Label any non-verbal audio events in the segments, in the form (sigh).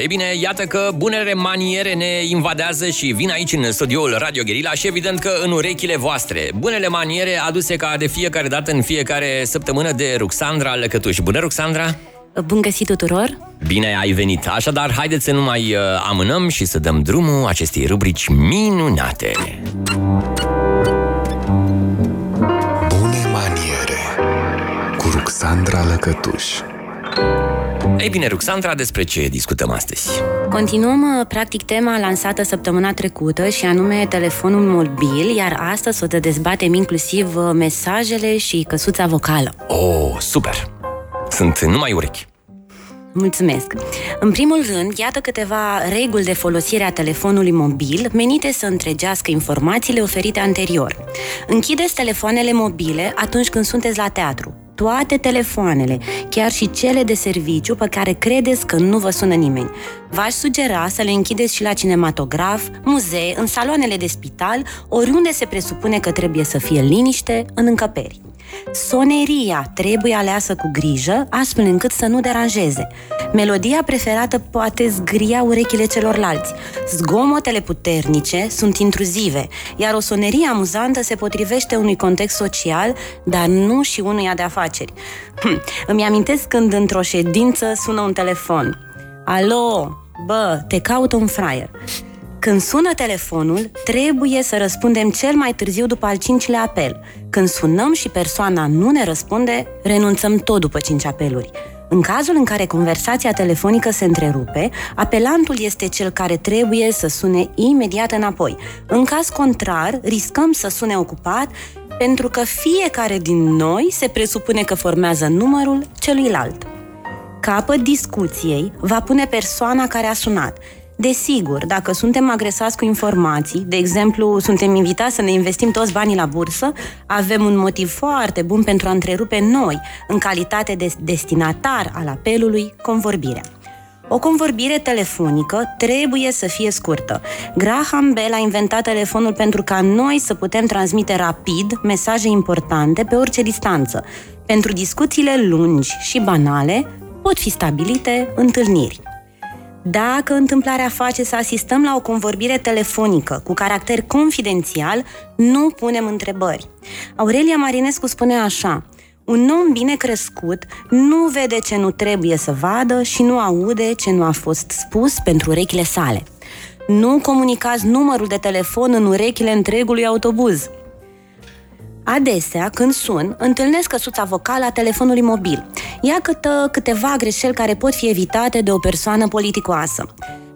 Ei bine, iată că bunele maniere ne invadează și vin aici în studioul Radio Guerilla și evident că în urechile voastre. Bunele maniere aduse ca de fiecare dată în fiecare săptămână de Ruxandra Lăcătuș. Bună, Ruxandra! Bun găsit tuturor! Bine ai venit! Așadar, haideți să nu mai uh, amânăm și să dăm drumul acestei rubrici minunate. Bune maniere cu Ruxandra Lăcătuș ei bine, Ruxandra, despre ce discutăm astăzi? Continuăm, uh, practic, tema lansată săptămâna trecută și anume telefonul mobil, iar astăzi o să dezbatem inclusiv uh, mesajele și căsuța vocală. Oh, super! Sunt numai urechi. Mulțumesc! În primul rând, iată câteva reguli de folosire a telefonului mobil menite să întregească informațiile oferite anterior. Închideți telefoanele mobile atunci când sunteți la teatru toate telefoanele, chiar și cele de serviciu pe care credeți că nu vă sună nimeni. V-aș sugera să le închideți și la cinematograf, muzee, în saloanele de spital, oriunde se presupune că trebuie să fie liniște în încăperi. Soneria trebuie aleasă cu grijă, astfel încât să nu deranjeze. Melodia preferată poate zgria urechile celorlalți. Zgomotele puternice sunt intruzive, iar o sonerie amuzantă se potrivește unui context social, dar nu și unuia de afaceri. Hm, îmi amintesc când într-o ședință sună un telefon. Alo, bă, te caut un fraier. Când sună telefonul, trebuie să răspundem cel mai târziu după al cincilea apel. Când sunăm și persoana nu ne răspunde, renunțăm tot după cinci apeluri. În cazul în care conversația telefonică se întrerupe, apelantul este cel care trebuie să sune imediat înapoi. În caz contrar, riscăm să sune ocupat pentru că fiecare din noi se presupune că formează numărul celuilalt. Capăt discuției va pune persoana care a sunat – Desigur, dacă suntem agresați cu informații, de exemplu, suntem invitați să ne investim toți banii la bursă, avem un motiv foarte bun pentru a întrerupe noi, în calitate de destinatar al apelului, convorbirea. O convorbire telefonică trebuie să fie scurtă. Graham Bell a inventat telefonul pentru ca noi să putem transmite rapid mesaje importante pe orice distanță. Pentru discuțiile lungi și banale pot fi stabilite întâlniri. Dacă întâmplarea face să asistăm la o convorbire telefonică cu caracter confidențial, nu punem întrebări. Aurelia Marinescu spune așa, un om bine crescut nu vede ce nu trebuie să vadă și nu aude ce nu a fost spus pentru urechile sale. Nu comunicați numărul de telefon în urechile întregului autobuz. Adesea, când sun, întâlnesc căsuța vocală a telefonului mobil. Ia câtă, câteva greșeli care pot fi evitate de o persoană politicoasă.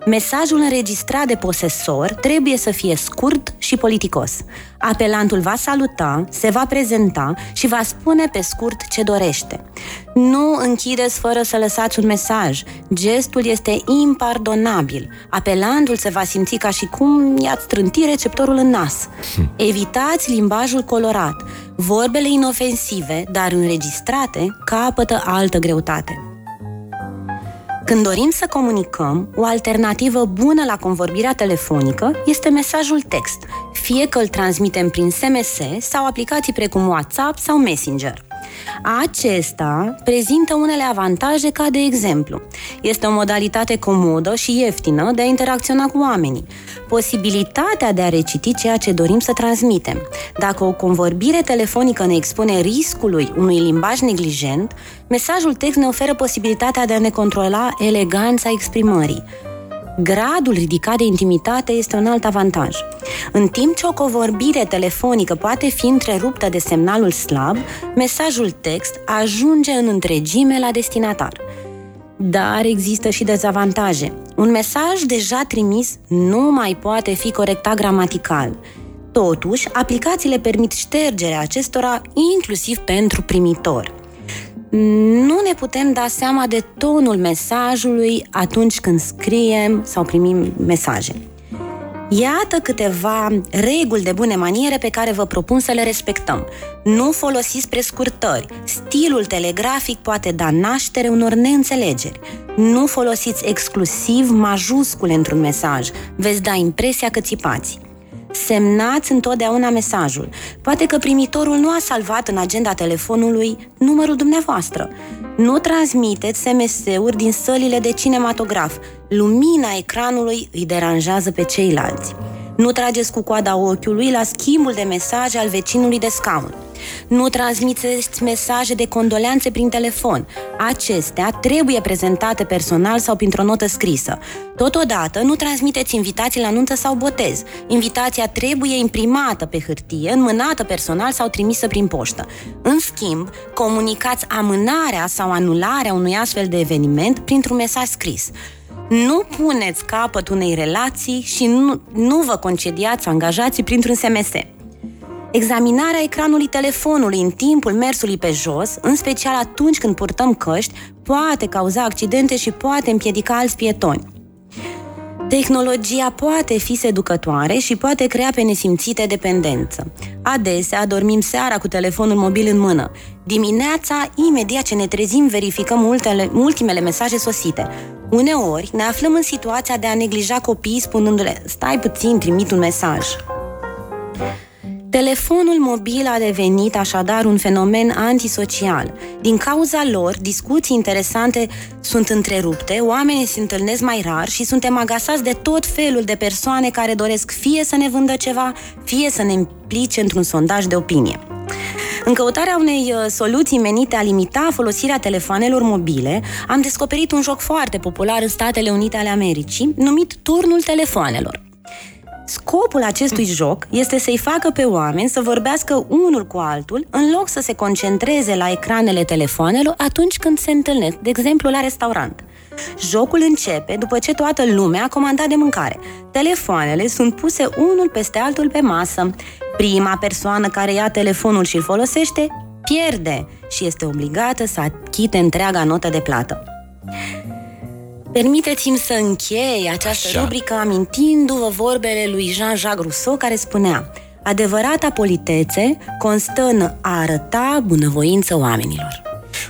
Mesajul înregistrat de posesor trebuie să fie scurt și politicos. Apelantul va saluta, se va prezenta și va spune pe scurt ce dorește. Nu închideți fără să lăsați un mesaj. Gestul este impardonabil. Apelantul se va simți ca și cum i-ați trânti receptorul în nas. Hm. Evitați limbajul colorat. Vorbele inofensive, dar înregistrate, capătă altă greutate. Când dorim să comunicăm, o alternativă bună la convorbirea telefonică este mesajul text, fie că îl transmitem prin SMS sau aplicații precum WhatsApp sau Messenger. Acesta prezintă unele avantaje ca de exemplu. Este o modalitate comodă și ieftină de a interacționa cu oamenii. Posibilitatea de a reciti ceea ce dorim să transmitem. Dacă o convorbire telefonică ne expune riscului unui limbaj neglijent, mesajul text ne oferă posibilitatea de a ne controla eleganța exprimării. Gradul ridicat de intimitate este un alt avantaj. În timp ce o covorbire telefonică poate fi întreruptă de semnalul slab, mesajul text ajunge în întregime la destinatar. Dar există și dezavantaje. Un mesaj deja trimis nu mai poate fi corectat gramatical. Totuși, aplicațiile permit ștergerea acestora inclusiv pentru primitor nu ne putem da seama de tonul mesajului atunci când scriem sau primim mesaje. Iată câteva reguli de bune maniere pe care vă propun să le respectăm. Nu folosiți prescurtări. Stilul telegrafic poate da naștere unor neînțelegeri. Nu folosiți exclusiv majuscule într-un mesaj. Veți da impresia că țipați. Semnați întotdeauna mesajul. Poate că primitorul nu a salvat în agenda telefonului numărul dumneavoastră. Nu transmiteți SMS-uri din sălile de cinematograf. Lumina ecranului îi deranjează pe ceilalți. Nu trageți cu coada ochiului la schimbul de mesaje al vecinului de scaun. Nu transmiteți mesaje de condoleanțe prin telefon. Acestea trebuie prezentate personal sau printr-o notă scrisă. Totodată, nu transmiteți invitații la nuntă sau botez. Invitația trebuie imprimată pe hârtie, înmânată personal sau trimisă prin poștă. În schimb, comunicați amânarea sau anularea unui astfel de eveniment printr-un mesaj scris. Nu puneți capăt unei relații și nu, nu vă concediați angajații printr-un SMS. Examinarea ecranului telefonului în timpul mersului pe jos, în special atunci când purtăm căști, poate cauza accidente și poate împiedica alți pietoni. Tehnologia poate fi seducătoare și poate crea pe nesimțite dependență. Adesea dormim seara cu telefonul mobil în mână. Dimineața, imediat ce ne trezim, verificăm multele, ultimele mesaje sosite. Uneori, ne aflăm în situația de a neglija copiii spunându-le Stai puțin, trimit un mesaj. Telefonul mobil a devenit așadar un fenomen antisocial. Din cauza lor, discuții interesante sunt întrerupte, oamenii se întâlnesc mai rar și suntem agasați de tot felul de persoane care doresc fie să ne vândă ceva, fie să ne implice într-un sondaj de opinie. În căutarea unei uh, soluții menite a limita folosirea telefonelor mobile, am descoperit un joc foarte popular în Statele Unite ale Americii, numit Turnul Telefoanelor. Scopul acestui joc este să-i facă pe oameni să vorbească unul cu altul în loc să se concentreze la ecranele telefonelor atunci când se întâlnesc, de exemplu la restaurant. Jocul începe după ce toată lumea a comandat de mâncare. Telefoanele sunt puse unul peste altul pe masă. Prima persoană care ia telefonul și îl folosește pierde și este obligată să achite întreaga notă de plată. Permiteți-mi să închei această Așa. rubrică amintindu-vă vorbele lui Jean-Jacques Rousseau care spunea Adevărata politețe constă în a arăta bunăvoință oamenilor.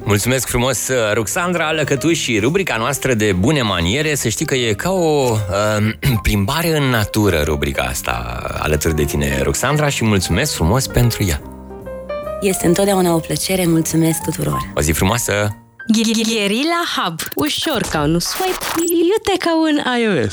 Mulțumesc frumos, Ruxandra Lăcătuș și rubrica noastră de bune maniere. Să știi că e ca o uh, (clears throat) plimbare în natură rubrica asta alături de tine, Ruxandra, și mulțumesc frumos pentru ea. Este întotdeauna o plăcere, mulțumesc tuturor! O zi frumoasă! Gherila Hub. Ușor ca un swipe, iute ca un iOS.